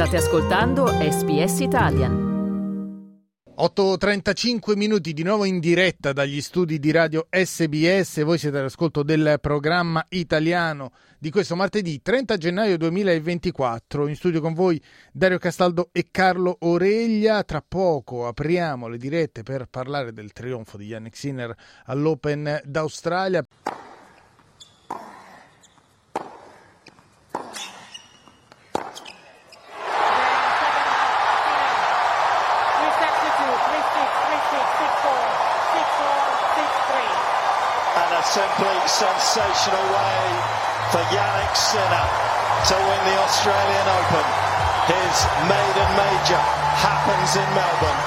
State ascoltando SBS Italian. 8.35 minuti di nuovo in diretta dagli studi di radio SBS. Voi siete all'ascolto del programma italiano di questo martedì 30 gennaio 2024. In studio con voi Dario Castaldo e Carlo Oreglia. Tra poco apriamo le dirette per parlare del trionfo di Yannick Sinner all'Open d'Australia. Simply sensational way for Yannick Sinner to win the Australian Open. His maiden major happens in Melbourne.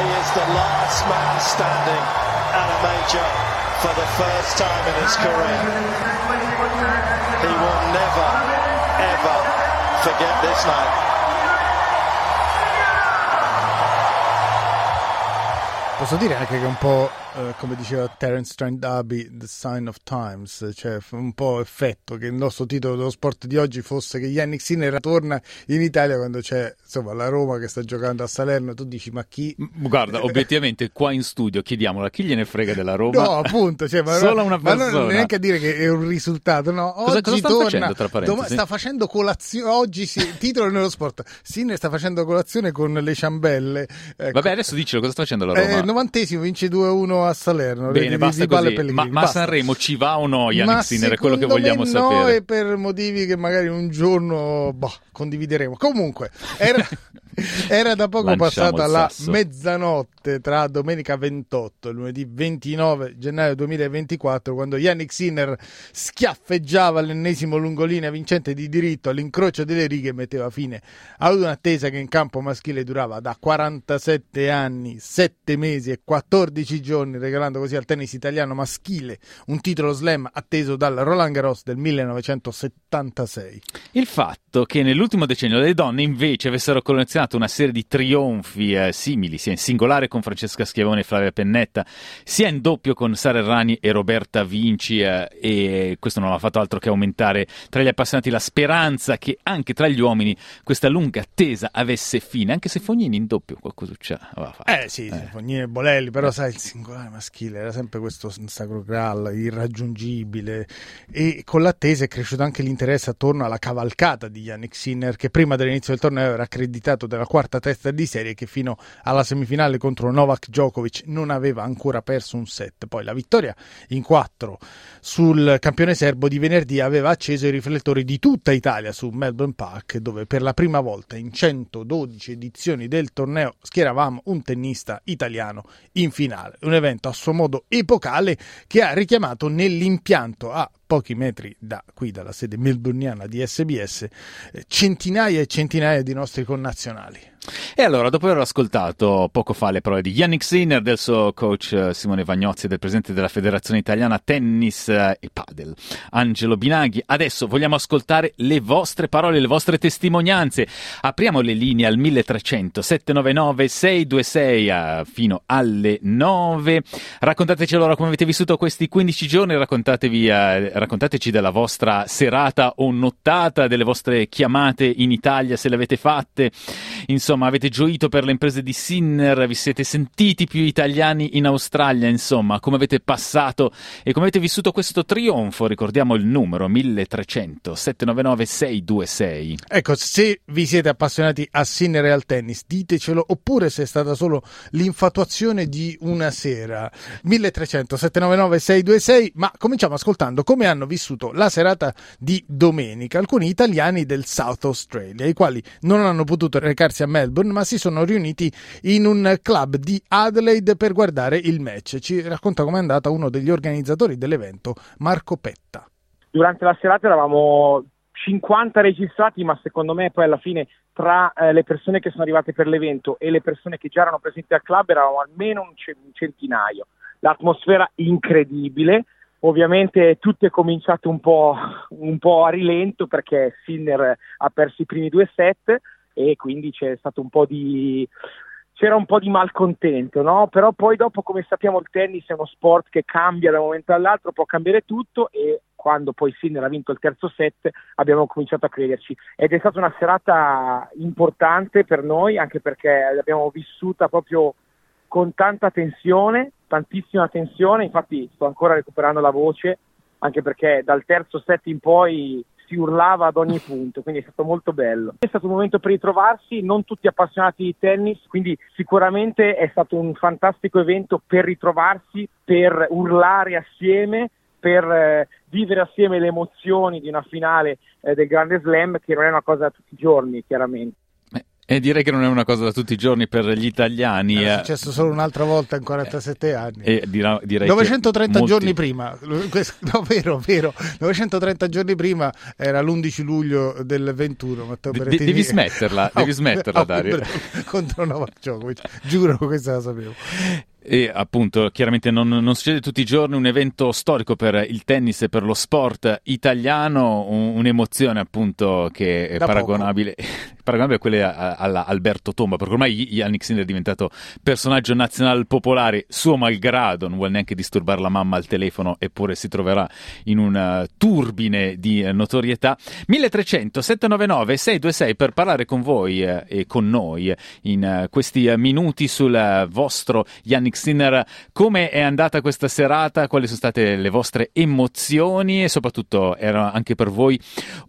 He is the last man standing at a major for the first time in his career. He will never, ever forget this night. Posso dire anche che è un po' eh, come diceva Terence Trent D'Arby, The Sign of Times, cioè un po' effetto che il nostro titolo dello sport di oggi fosse che Yannick Sinner torna in Italia quando c'è insomma la Roma che sta giocando a Salerno, tu dici ma chi? Guarda, obiettivamente qua in studio chiediamola a chi gliene frega della Roma? No, appunto, cioè, ma, solo una persona. Ma non neanche a dire che è un risultato, no? Cosa, oggi cosa sta torna, facendo? Dom- sta facendo colazione, oggi si, titolo nello sport, Sinner sta facendo colazione con le ciambelle. Ecco. Vabbè, adesso dicelo cosa sta facendo la Roma? Eh, 90 vince 2-1 a Salerno. Bene, basta così. Ma, ma Sanremo ci va o no, Yannick Sinner? È quello che vogliamo no, sapere. No, e per motivi che magari un giorno boh, condivideremo. Comunque, era, era da poco passata la mezzanotte tra domenica 28 e lunedì 29 gennaio 2024, quando Yannick Sinner schiaffeggiava l'ennesimo lungolinea vincente di diritto all'incrocio delle righe e metteva fine ad un'attesa che in campo maschile durava da 47 anni, 7 mesi e 14 giorni, regalando così al tennis italiano maschile un titolo slam atteso dal Roland Garros del 1976. Il fatto che nell'ultimo decennio le donne invece avessero collezionato una serie di trionfi eh, simili, sia in singolare con Francesca Schiavone e Flavia Pennetta, sia in doppio con Sara Errani e Roberta Vinci, eh, e questo non ha fatto altro che aumentare tra gli appassionati la speranza che anche tra gli uomini questa lunga attesa avesse fine, anche se Fognini in doppio qualcosa c'è. Eh sì, eh. Fognini e Bolelli, però sai, il singolare maschile era sempre questo sacro graal irraggiungibile e con l'attesa è cresciuto anche l'interesse attorno alla cavalcata di Yannick Sinner che prima dell'inizio del torneo era accreditato della quarta testa di serie che fino alla semifinale contro Novak Djokovic non aveva ancora perso un set. Poi la vittoria in quattro sul campione serbo di venerdì aveva acceso i riflettori di tutta Italia su Melbourne Park dove per la prima volta in 112 edizioni del torneo schieravamo un tennista italiano in finale. Un evento a suo modo epocale che ha richiamato nell'impianto a pochi metri da qui, dalla sede melbourniana di SBS, eh, centinaia e centinaia di nostri connazionali. E allora, dopo aver ascoltato poco fa le parole di Yannick Sinner, del suo coach eh, Simone Vagnozzi e del presidente della Federazione Italiana Tennis eh, e Padel, Angelo Binaghi, adesso vogliamo ascoltare le vostre parole, le vostre testimonianze. Apriamo le linee al 1300 799 626 uh, fino alle 9. Raccontateci allora come avete vissuto questi 15 giorni, raccontatevi, raccontateci della vostra serata o nottata, delle vostre chiamate in Italia se le avete fatte. Insomma, avete gioito per le imprese di Sinner, vi siete sentiti più italiani in Australia, insomma, come avete passato e come avete vissuto questo trionfo, ricordiamo il numero 1300 799 626. Ecco, se vi siete appassionati a Sinner e al tennis, ditecelo, oppure se è stata solo l'infatuazione di una sera. 1300 799 626, ma cominciamo ascoltando come hanno vissuto la serata di domenica alcuni italiani del South Australia, i quali non hanno potuto recarsi a Melbourne, ma si sono riuniti in un club di Adelaide per guardare il match. Ci racconta com'è andata uno degli organizzatori dell'evento, Marco Petta. Durante la serata eravamo 50 registrati, ma secondo me poi alla fine tra eh, le persone che sono arrivate per l'evento e le persone che già erano presenti al club eravamo almeno un, un centinaio. L'atmosfera incredibile, ovviamente tutto è cominciato un po', un po' a rilento perché Sinner ha perso i primi due set, e quindi un po' di c'era un po' di malcontento, no? Però poi dopo, come sappiamo, il tennis è uno sport che cambia da un momento all'altro, può cambiare tutto e quando poi Sinner ha vinto il terzo set abbiamo cominciato a crederci ed è stata una serata importante per noi anche perché l'abbiamo vissuta proprio con tanta tensione, tantissima tensione, infatti sto ancora recuperando la voce anche perché dal terzo set in poi si urlava ad ogni punto, quindi è stato molto bello. È stato un momento per ritrovarsi, non tutti appassionati di tennis, quindi sicuramente è stato un fantastico evento per ritrovarsi, per urlare assieme, per eh, vivere assieme le emozioni di una finale eh, del Grande Slam, che non è una cosa da tutti i giorni, chiaramente. E direi che non è una cosa da tutti i giorni per gli italiani. È eh. successo solo un'altra volta in 47 anni. E dirà, direi 930 molti... giorni prima, no, vero, vero, 930 giorni prima era l'11 luglio del 21. De- devi smetterla, devi smetterla, Dario. Contro Novak Djokovic, giuro questa la sapevo. E appunto, chiaramente non, non, succede tutti i giorni un evento storico per il tennis e per lo sport italiano, un, un'emozione appunto che è paragonabile, paragonabile, a quella all'Alberto Tomba, perché ormai Yannick Sinner è diventato personaggio nazionale popolare, suo malgrado, non vuole neanche disturbare la mamma al telefono, eppure si troverà in un turbine di notorietà. 1300 799 626 per parlare con voi eh, e con noi in questi minuti sul vostro Yannick Sinner, come è andata questa serata? Quali sono state le vostre emozioni e soprattutto era anche per voi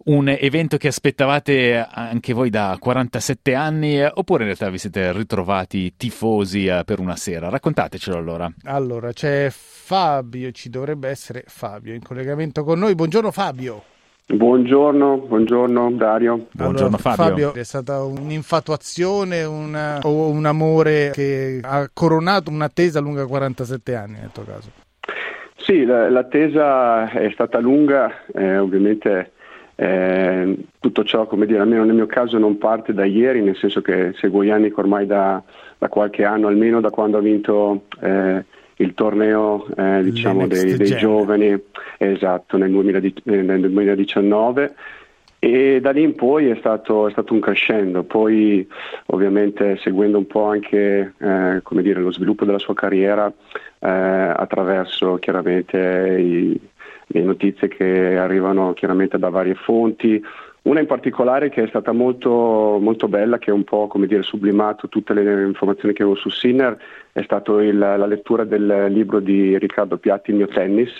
un evento che aspettavate anche voi da 47 anni oppure in realtà vi siete ritrovati tifosi eh, per una sera? Raccontatecelo allora. Allora, c'è Fabio, ci dovrebbe essere Fabio in collegamento con noi. Buongiorno Fabio. Buongiorno, buongiorno Dario. Buongiorno allora, Fabio. Fabio. È stata un'infatuazione una, o un amore che ha coronato un'attesa lunga 47 anni nel tuo caso? Sì, l'attesa è stata lunga, eh, ovviamente eh, tutto ciò, come dire, almeno nel mio caso non parte da ieri, nel senso che seguo Yannick ormai da, da qualche anno, almeno da quando ha vinto eh, il torneo eh, diciamo dei, dei giovani. Esatto, nel, 2000, nel, 2019 e da lì in poi è stato, è stato, un crescendo, poi ovviamente seguendo un po' anche eh, dire, lo sviluppo della sua carriera eh, attraverso chiaramente i, le notizie che arrivano chiaramente da varie fonti, una in particolare che è stata molto, molto bella, che ha un po' dire, sublimato tutte le informazioni che avevo su Sinner, è stata la lettura del libro di Riccardo Piatti, Il mio tennis,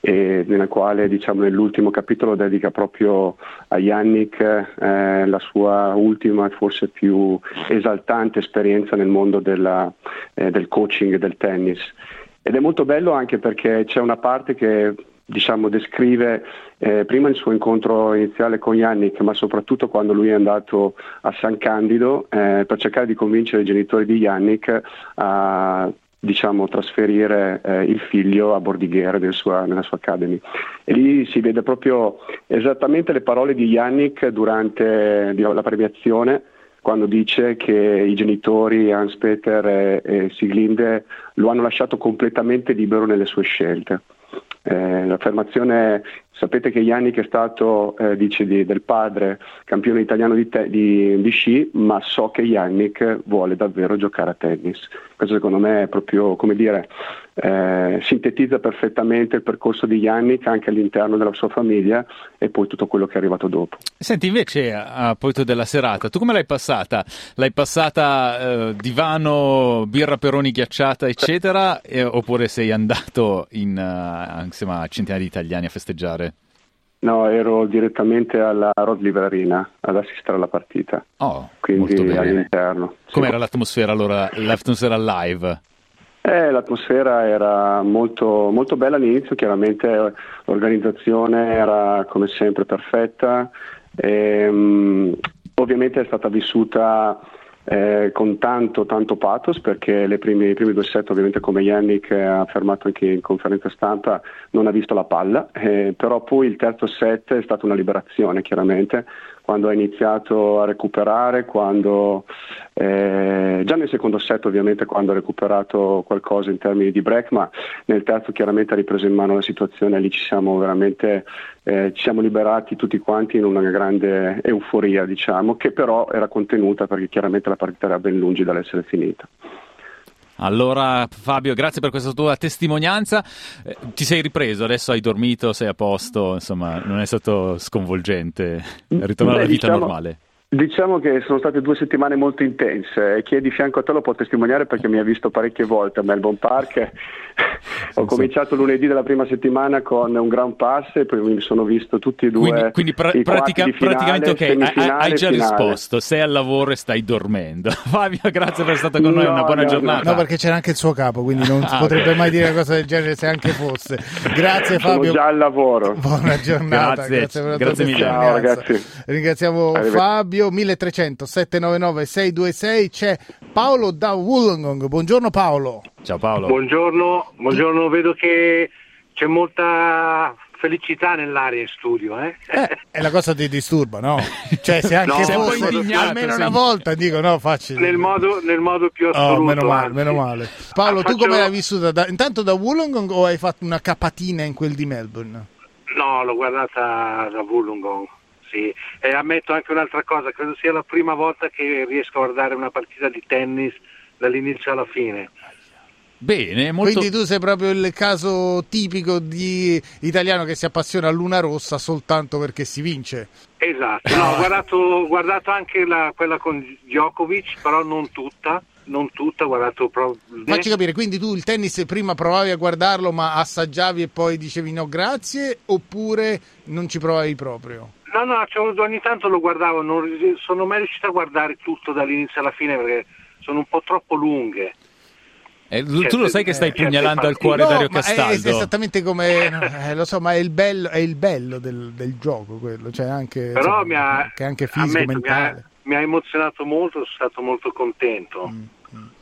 nella quale diciamo, nell'ultimo capitolo dedica proprio a Yannick eh, la sua ultima e forse più esaltante esperienza nel mondo della, eh, del coaching e del tennis. Ed è molto bello anche perché c'è una parte che diciamo, descrive eh, prima il suo incontro iniziale con Yannick, ma soprattutto quando lui è andato a San Candido eh, per cercare di convincere i genitori di Yannick a diciamo, trasferire eh, il figlio a Bordighera nel sua, nella sua academy. E lì si vede proprio esattamente le parole di Yannick durante la premiazione quando dice che i genitori Hans Peter e, e Siglinde lo hanno lasciato completamente libero nelle sue scelte. Eh, l'affermazione, sapete che Yannick è stato, eh, dice di, del padre, campione italiano di, te, di, di, sci, ma so che Yannick vuole davvero giocare a tennis. Questo secondo me è proprio, come dire, eh, sintetizza perfettamente il percorso di Yannick anche all'interno della sua famiglia e poi tutto quello che è arrivato dopo. Senti, invece a proposito della serata, tu come l'hai passata? L'hai passata eh, divano, birra peroni ghiacciata, eccetera, eh, oppure sei andato in, uh, insieme a centinaia di italiani a festeggiare? No, ero direttamente alla Rod Librarina ad assistere alla partita. Oh, quindi all'interno. Com'era sì. l'atmosfera allora, l'atmosfera live? Eh, l'atmosfera era molto, molto bella all'inizio, chiaramente l'organizzazione era come sempre perfetta, e, um, ovviamente è stata vissuta eh, con tanto, tanto pathos perché primi, i primi due set ovviamente come Yannick ha affermato anche in conferenza stampa non ha visto la palla, eh, però poi il terzo set è stata una liberazione chiaramente quando ha iniziato a recuperare, quando, eh, già nel secondo set ovviamente quando ha recuperato qualcosa in termini di break, ma nel terzo chiaramente ha ripreso in mano la situazione, lì ci siamo veramente eh, ci siamo liberati tutti quanti in una grande euforia, diciamo, che però era contenuta perché chiaramente la partita era ben lungi dall'essere finita. Allora Fabio, grazie per questa tua testimonianza. Eh, ti sei ripreso, adesso hai dormito, sei a posto, insomma, non è stato sconvolgente ritornare alla vita diciamo, normale. Diciamo che sono state due settimane molto intense e chi è di fianco a te lo può testimoniare perché mi ha visto parecchie volte a Melbourne Park. Ho cominciato lunedì della prima settimana con un Grand Pass e poi mi sono visto tutti e due. Quindi, quindi pra- pratica- finale, praticamente ok, hai, già finale. risposto, sei al lavoro e stai dormendo. Fabio, grazie per essere stato con noi, No, una buona no, giornata. No, perché c'era anche il suo capo, quindi non si Ah, potrebbe ok. mai dire una cosa del genere se anche fosse. Grazie Sono Fabio. già al lavoro. Buona giornata, Grazie, grazie, per la grazie mille. Ciao, ragazzi. Ringraziamo Arrivederci. Fabio 1300 799 626. C'è Paolo da Wollongong. Buongiorno Paolo. Ciao Paolo. Buongiorno, buongiorno, vedo che c'è molta felicità nell'aria in studio, eh? Eh, è la cosa ti disturba, no? Cioè, se anche No, fosse almeno sì. una volta, dico no, facile. nel, modo, nel modo più Oh, assoluto. meno male, anzi. meno male. Paolo, Ah, tu faccio- come l'hai vissuta? Da- intanto da Wollongong o hai fatto una capatina in quel di Melbourne? No, l'ho guardata da Wollongong, sì. E ammetto anche un'altra cosa, credo sia la prima volta che riesco a guardare una partita di tennis dall'inizio alla fine. Bene, molto... Quindi tu sei proprio il caso tipico di italiano che si appassiona a Luna Rossa soltanto perché si vince. Esatto, no, ho guardato, ho guardato anche la- quella con Djokovic, però non tutta, non tutta, ho guardato proprio... Facci capire, quindi tu il tennis prima provavi a guardarlo ma assaggiavi e poi dicevi no grazie oppure non ci provavi proprio? No, no, cioè, ogni tanto lo guardavo, non sono mai riuscito a guardare tutto dall'inizio alla fine perché sono un po' troppo lunghe. Eh, tu lo sai che stai Eh, pugnalando al certe cuore No, Dario ma è- È, Castaldo? esattamente come, no, eh, lo so, ma è il bello, è il bello del, del gioco quello, cioè anche, Però insomma, mi ha, che anche fisico, ammetto, mi ha, mi ha emozionato molto, sono stato molto contento.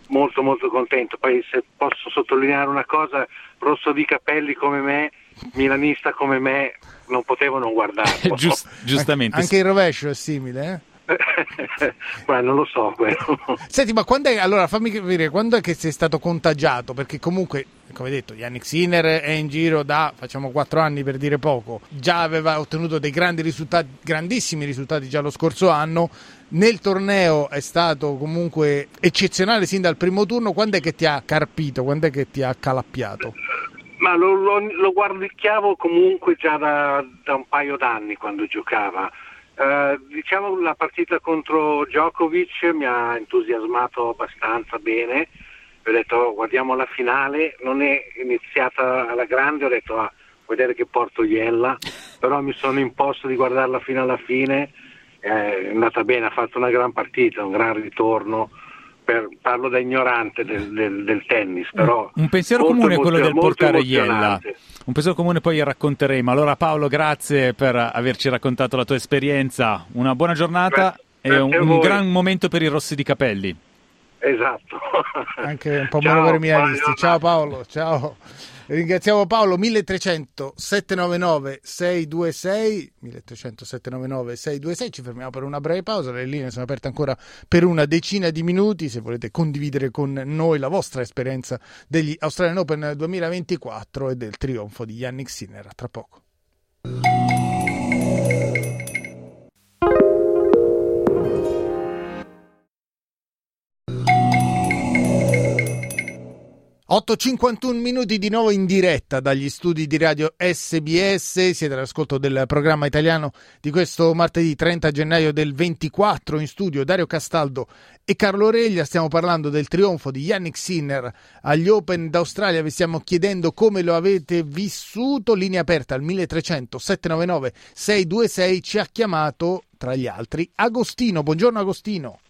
Molto molto contento. Poi se posso sottolineare una cosa, rosso di capelli come me, milanista come me, non potevo non guardarlo. Giust- giustamente. Anche il rovescio è simile, eh? Guarda, non lo so quello. Senti, ma quando è, allora fammi capire, quando è che sei stato contagiato? Perché comunque, come detto, Yannick Sinner è in giro da, facciamo, quattro anni per dire poco, già aveva ottenuto dei grandi risultati, grandissimi risultati già lo scorso anno, nel torneo è stato comunque eccezionale sin dal primo turno, quando è che ti ha carpito, quando è che ti ha calappiato? Ma lo, lo, lo guardicchiavo comunque già da, da un paio d'anni quando giocava. Eh, diciamo la partita contro Djokovic mi ha entusiasmato abbastanza bene. Ho detto "Oh, guardiamo la finale, non è iniziata alla grande, ho detto ah, vedere che porto Iella, però mi sono imposto di guardarla fino alla fine, Eh, è andata bene, ha fatto una gran partita, un gran ritorno. Per- parlo da ignorante del, del- del tennis, però Un pensiero comune è quello del portare Iella. Un pensiero comune poi racconteremo. Allora Paolo, grazie per averci raccontato la tua esperienza. Una buona giornata Grazie. e un, un gran momento per i rossi di capelli. Esatto. Anche un po' Ciao, meno per milanisti. Ciao Paolo, ciao. Ringraziamo Paolo 1300 799 626 1300 799 626 ci fermiamo per una breve pausa. Le linee sono aperte ancora per una decina di minuti. Se volete condividere con noi la vostra esperienza degli Australian Open 2024 e del trionfo di Yannick Sinner. Tra poco 8.51 minuti di nuovo in diretta dagli studi di radio SBS, siete all'ascolto del programma italiano di questo martedì 30 gennaio del 24 in studio Dario Castaldo e Carlo Reglia, stiamo parlando del trionfo di Yannick Sinner agli Open d'Australia, vi stiamo chiedendo come lo avete vissuto, linea aperta al 1300 799 626 ci ha chiamato tra gli altri Agostino, buongiorno Agostino.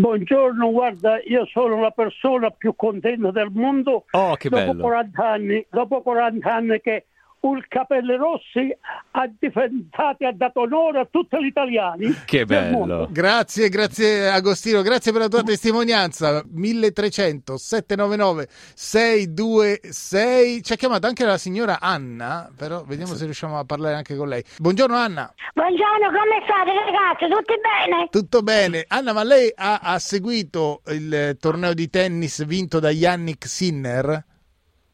Buongiorno, guarda, io sono la persona più contenta del mondo Oh, che dopo bello. 40 anni, dopo 40 anni che un capelli rossi ha difendato e ha dato onore a tutti gli italiani. Che bello. Grazie, grazie Agostino, grazie per la tua testimonianza. 1300 799 626. Ci ha chiamato anche la signora Anna, però vediamo se riusciamo a parlare anche con lei. Buongiorno Anna. Buongiorno, come state ragazzi? Tutti bene? Tutto bene. Anna, ma lei ha, ha seguito il torneo di tennis vinto da Yannick Sinner?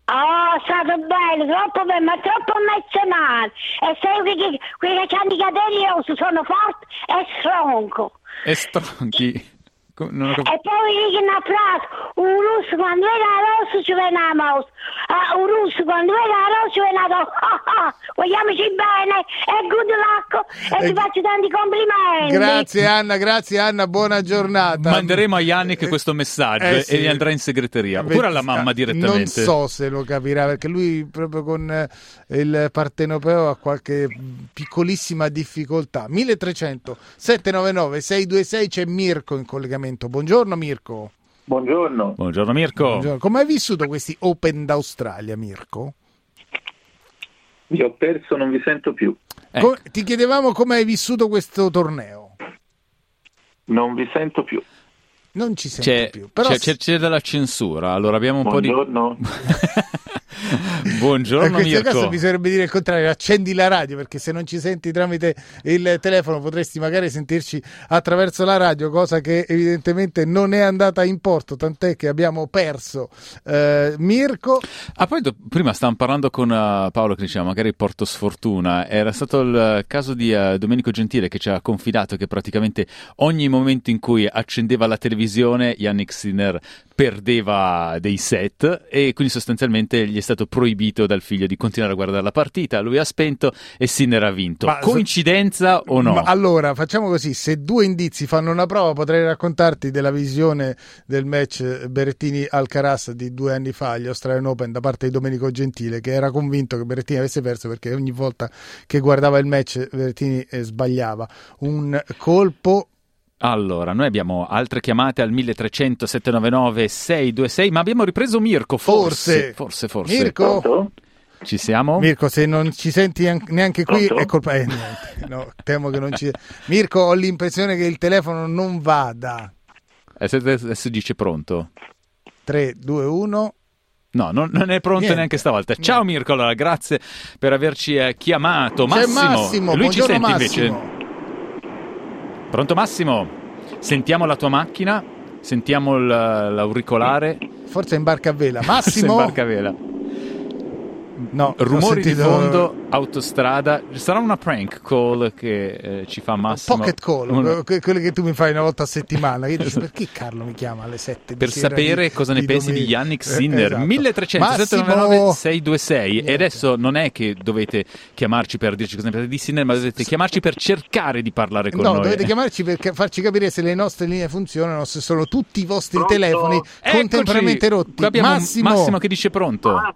Oh, è stato bello, troppo bello, ma troppo emozionante. E che quelli che hanno i capelli sono forti e stronco. E stronchi. Non ho cap- E poi che una frase, un russo quando vede la rossa ci viene la mouse. Ah, un russo quando vede la rossa ci viene la ah, ah, vogliamoci bene e good luck e Eh, ti faccio tanti complimenti. Grazie Anna, grazie Anna, buona giornata. Manderemo a Yannick questo messaggio Eh, sì. e gli andrà in segreteria. Oppure alla mamma direttamente. Non so se lo capirà perché lui proprio con eh, il partenopeo ha qualche piccolissima difficoltà. 1300 799 626 c'è Mirko in collegamento. Buongiorno Mirko. Buongiorno. Buongiorno Mirko. Buongiorno. Come hai vissuto questi Open d'Australia, Mirko? Vi ho perso, non vi sento più. Ecco. Co- ti chiedevamo come hai vissuto questo torneo. Non vi sento più. Non ci sento C'è, più. Però c'è, c'è- c'è della censura, allora abbiamo un Buongiorno. po' di... Buongiorno in questo Mirko. caso bisognerebbe dire il contrario, accendi la radio perché se non ci senti tramite il telefono potresti magari sentirci attraverso la radio, cosa che evidentemente non è andata in porto, tant'è che abbiamo perso eh, Mirko. Ah, poi do- prima stavamo parlando con eh, Paolo che diceva magari porto sfortuna. Era stato il caso di eh, Domenico Gentile che ci ha confidato che praticamente ogni momento in cui accendeva la televisione Yannick Sinner perdeva dei set e quindi sostanzialmente gli è stato proibito dal figlio di continuare a guardare la partita. Lui ha spento e Sinner ha vinto. Ma- Coincidenza o no? Ma allora facciamo così: se due indizi fanno una prova, potrei raccontarti della visione del match Berrettini Alcaraz di due anni fa agli Australian Open da parte di Domenico Gentile, che era convinto che Berrettini avesse perso perché ogni volta che guardava il match Berrettini eh, sbagliava. Un colpo Allora, noi abbiamo altre chiamate al 1300 799 626, ma abbiamo ripreso Mirko, forse. Forse. Forse, forse. Mirko. Pronto? Ci siamo? Mirko, se non ci senti an- neanche qui Pronto? è colpa eh, niente. No, temo che non ci Mirko, ho l'impressione che il telefono non vada. Adesso, adesso dice pronto. 3 2 1 No, non, non è pronto Niente. neanche stavolta. Ciao Mirko, allora grazie per averci eh, chiamato. C'è Massimo, Massimo, lui ci sente Massimo. invece. Pronto Massimo? Sentiamo la tua macchina, sentiamo l'auricolare. Forse in barca a vela. Massimo in barca a vela. No, Rumori di sentito- fondo, autostrada. Sarà una prank call che eh, ci fa Massimo. Pocket call, Una- que- quelle che tu mi fai una volta a settimana. Io dico, perché Carlo mi chiama alle 7 di per sera sapere di- cosa ne pensi di domenica? Yannick Eh, Sinner esatto. 1300 Massimo- 799 626 e Niente. adesso non è che dovete chiamarci per dirci cosa ne pensate di Sinner ma dovete chiamarci per cercare di parlare con No, noi dovete chiamarci per farci capire se le nostre linee funzionano, se sono tutti i vostri Pronto? telefoni Eccoci! contemporaneamente rotti. Massimo, Massimo che dice pronto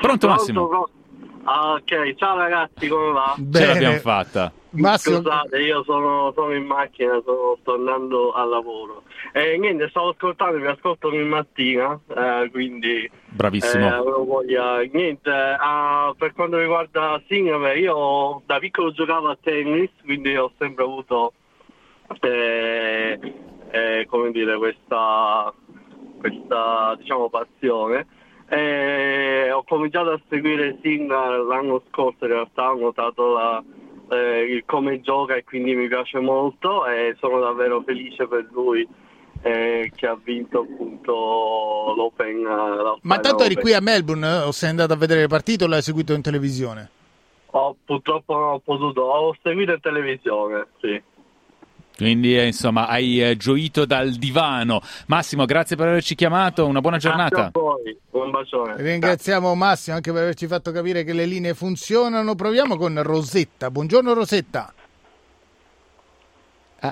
Pronto, Massimo? pronto. Ah, ok, ciao ragazzi, come va? ce Bene. l'abbiamo fatta Massimo, Scusate, io sono, sono in macchina, sto tornando al lavoro. E niente, stavo ascoltando, vi ascolto ogni mattina, eh, quindi bravissimo eh, voglia. Niente, ah, per quanto riguarda Singapore, io da piccolo giocavo a tennis, quindi ho sempre avuto, eh, eh, come dire, questa, questa diciamo, passione. E ho cominciato a seguire Singa l'anno scorso, in realtà ho notato la- eh, il come gioca e quindi mi piace molto e sono davvero felice per lui eh, che ha vinto appunto l'Open. eh, ma tanto eri Open. qui a Melbourne eh, o sei andato a vedere le partite o l'hai seguito in televisione? Ho- purtroppo non ho potuto, ho seguito in televisione, sì. Quindi eh, insomma hai eh, gioito dal divano Massimo grazie per averci chiamato una buona Grazie giornata a voi, un bacione. Ringraziamo Massimo anche per averci fatto capire che le linee funzionano. Proviamo con Rosetta. Buongiorno Rosetta.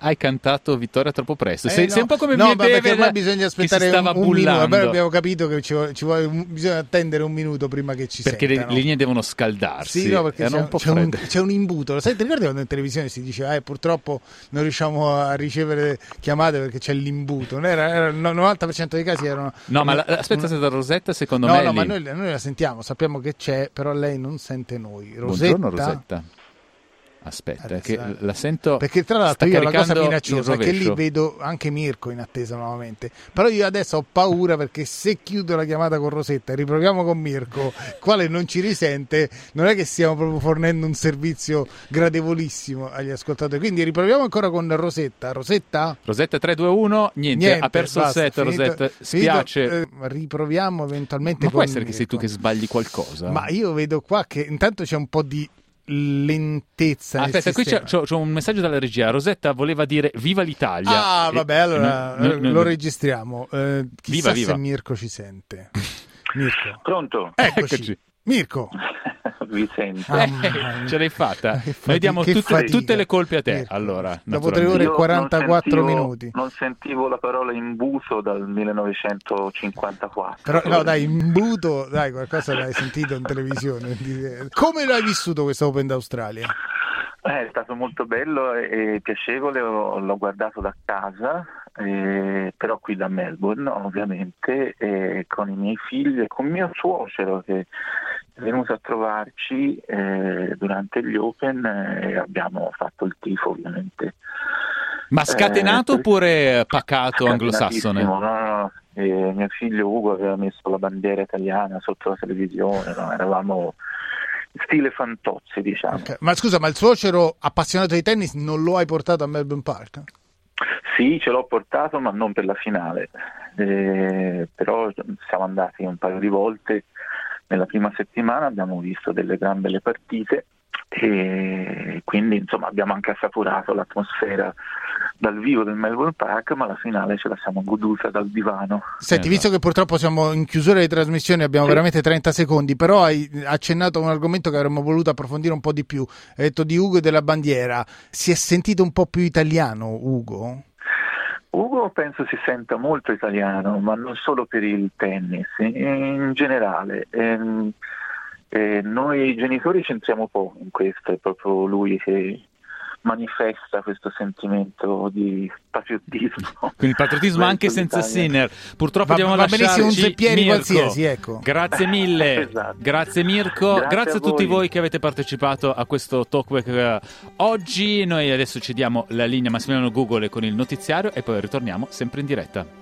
Hai cantato vittoria troppo presto. Eh, sei, no. sei un po' come no, perché ormai bisogna aspettare un, un minuto. bullando. Beh, abbiamo capito che ci vuole, ci vuole bisogna attendere un minuto prima che ci Perché le, le linee devono scaldarsi. Sì, no, perché Erano c'è, un c'è un, c'è un imbuto. Lo sai, ti ricordi quando in televisione si diceva eh, purtroppo non riusciamo a ricevere chiamate perché c'è l'imbuto? Non era, era- il 90% dei casi erano... No, ma la- aspetta, aspetta, Rosetta, secondo No, me. no, lì. ma noi, noi la sentiamo, sappiamo che c'è, però lei non sente noi. Rosetta, Buongiorno, Rosetta. Aspetta, Adesso, che eh. la sento. Perché tra l'altro io la cosa minacciosa è che lì vedo anche Mirko in attesa nuovamente. Però io adesso ho paura perché se chiudo la chiamata con Rosetta e riproviamo con Mirko, quale non ci risente, non è che stiamo proprio fornendo un servizio gradevolissimo agli ascoltatori. Quindi riproviamo ancora con Rosetta. Rosetta? Rosetta 321, niente, Niente, ha perso basta, il set, finito- Rosetta. finito, Spiace. eh, riproviamo eventualmente ma può con essere che sei tu Mirko. che sbagli qualcosa? Ma io vedo qua che intanto c'è un po' di lentezza. nel Aspetta, qui c'è, c'ho un messaggio dalla regia. Rosetta voleva dire viva l'Italia. Ah, E- vabbè, allora no, no, no, lo no. registriamo. Eh, Viva, chissà viva. se Mirko ci sente. Mirko. Pronto? Eccoci. Eccoci. Mirko. Vi sento. Ah, Eh, ce l'hai fatta. Noi diamo tutte, tutte le colpe a te. Mirko. Allora, Dopo tre ore naturalmente. e Io non 44 sentivo- minuti. Non sentivo la parola imbuto dal 1954. Però no, dai, imbuto, dai, qualcosa l'hai sentito in televisione. Come l'hai vissuto questo Open d'Australia? Eh, È stato molto bello e, piacevole, ho- l'ho guardato da casa, eh, però qui da Melbourne ovviamente, eh, con i miei figli e con mio suocero che è venuto a trovarci eh, durante gli Open eh, e abbiamo fatto il tifo ovviamente. Ma scatenato Eh, oppure pacato anglosassone? No, no, no. Eh, mio figlio Ugo aveva messo la bandiera italiana sotto la televisione, no? eravamo stile fantozzi diciamo. Ok. Ma scusa, ma il suocero appassionato di tennis non lo hai portato a Melbourne Park? Sì, ce l'ho portato, ma non per la finale. Eh, però siamo andati un paio di volte nella prima settimana, abbiamo visto delle gran belle partite e quindi insomma abbiamo anche assapurato l'atmosfera dal vivo del Melbourne Park, ma la finale ce la siamo goduta dal divano. Senti, Esatto. visto che purtroppo siamo in chiusura di trasmissione, abbiamo Sì. veramente 30 secondi, però hai accennato a un argomento che avremmo voluto approfondire un po' di più. Hai detto di Ugo e della bandiera. Si è sentito un po' più italiano, Ugo? Ugo penso si senta molto italiano, ma non solo per il tennis, in generale. Ehm, eh, noi genitori c'entriamo poco in questo, è proprio lui che manifesta questo sentimento di patriottismo. Quindi il patriottismo anche senza l'Italia. Sinner. Purtroppo Va- dobbiamo va benissimo un Zeppieri qualsiasi, ecco. Grazie mille. Esatto. Grazie Mirko, grazie, Grazie a a tutti voi. voi che avete partecipato a questo talkback eh, oggi. Noi adesso ci diamo la linea Massimiliano Google con il notiziario e poi ritorniamo sempre in diretta.